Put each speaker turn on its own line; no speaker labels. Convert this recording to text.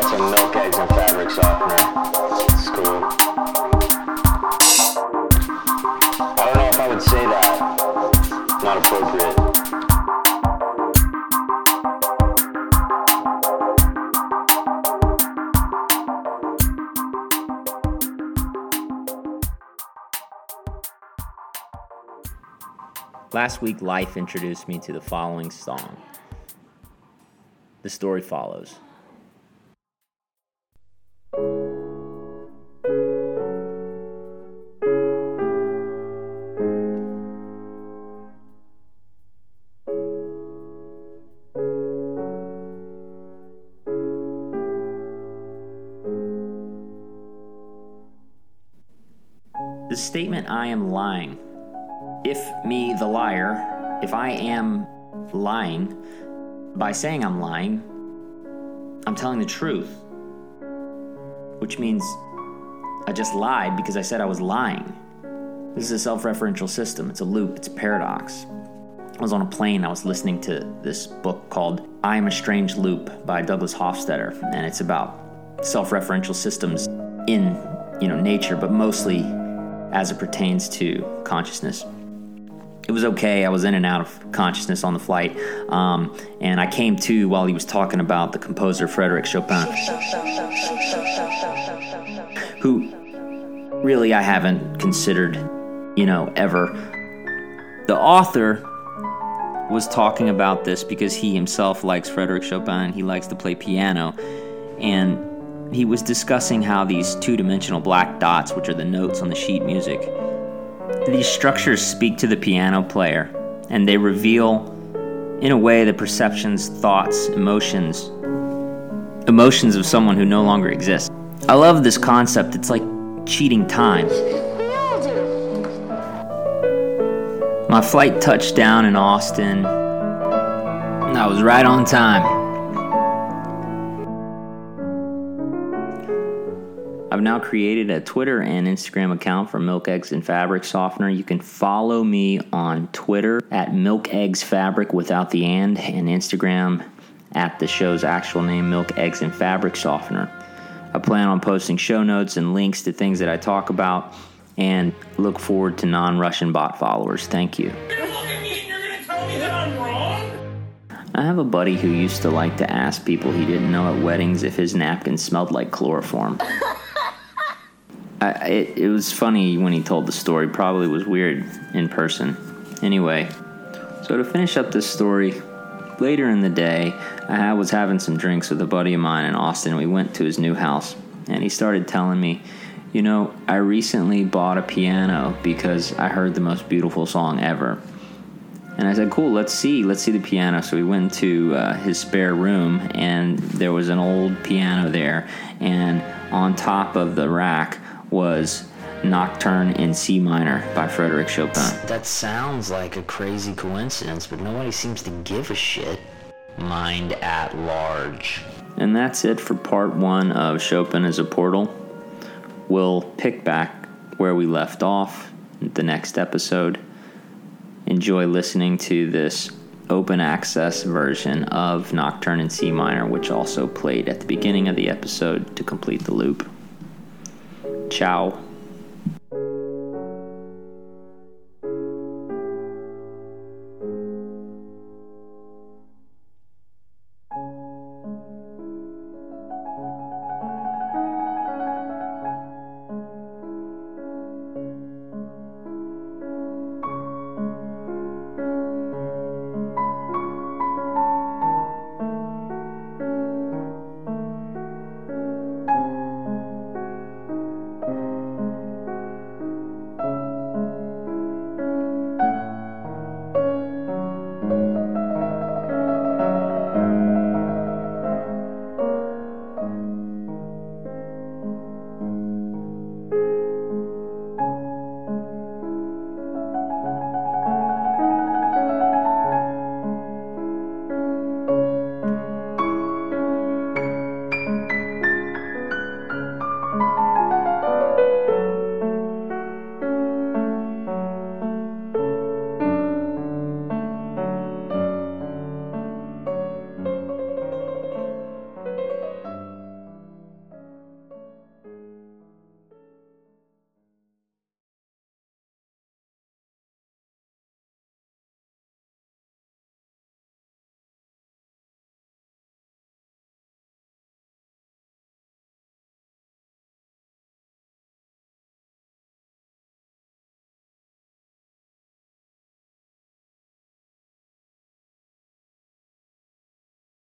got some milk, eggs, and fabric softener. It's cool. I don't know if I would say that. Not appropriate.
Last week, life introduced me to the following song. The story follows. The statement, I am lying. If me, the liar, if I am lying, by saying I'm lying, I'm telling the truth. Which means I just lied because I said I was lying. This is a self referential system, it's a loop, it's a paradox. I was on a plane, I was listening to this book called I Am a Strange Loop by Douglas Hofstadter, and it's about self referential systems in you know nature, but mostly as it pertains to consciousness it was okay. I was in and out of consciousness on the flight. Um, and I came to while he was talking about the composer Frederic Chopin, who really I haven't considered, you know, ever. The author was talking about this because he himself likes Frederic Chopin. He likes to play piano. And he was discussing how these two dimensional black dots, which are the notes on the sheet music, these structures speak to the piano player and they reveal, in a way, the perceptions, thoughts, emotions, emotions of someone who no longer exists. I love this concept. It's like cheating time. My flight touched down in Austin. I was right on time. I've now created a Twitter and Instagram account for Milk Eggs and Fabric Softener. You can follow me on Twitter at Milk Eggs Fabric without the and, and Instagram at the show's actual name, Milk Eggs and Fabric Softener. I plan on posting show notes and links to things that I talk about and look forward to non Russian bot followers. Thank you. I have a buddy who used to like to ask people he didn't know at weddings if his napkin smelled like chloroform. I, it, it was funny when he told the story. Probably was weird in person. Anyway, so to finish up this story, later in the day, I was having some drinks with a buddy of mine in Austin. We went to his new house, and he started telling me, You know, I recently bought a piano because I heard the most beautiful song ever. And I said, Cool, let's see. Let's see the piano. So we went to uh, his spare room, and there was an old piano there. And on top of the rack was Nocturne in C minor by Frederic Chopin.
That sounds like a crazy coincidence, but nobody seems to give a shit. Mind at large.
And that's it for part one of Chopin as a Portal. We'll pick back where we left off the next episode. Enjoy listening to this open access version of Nocturne in C minor, which also played at the beginning of the episode to complete the loop. Tchau.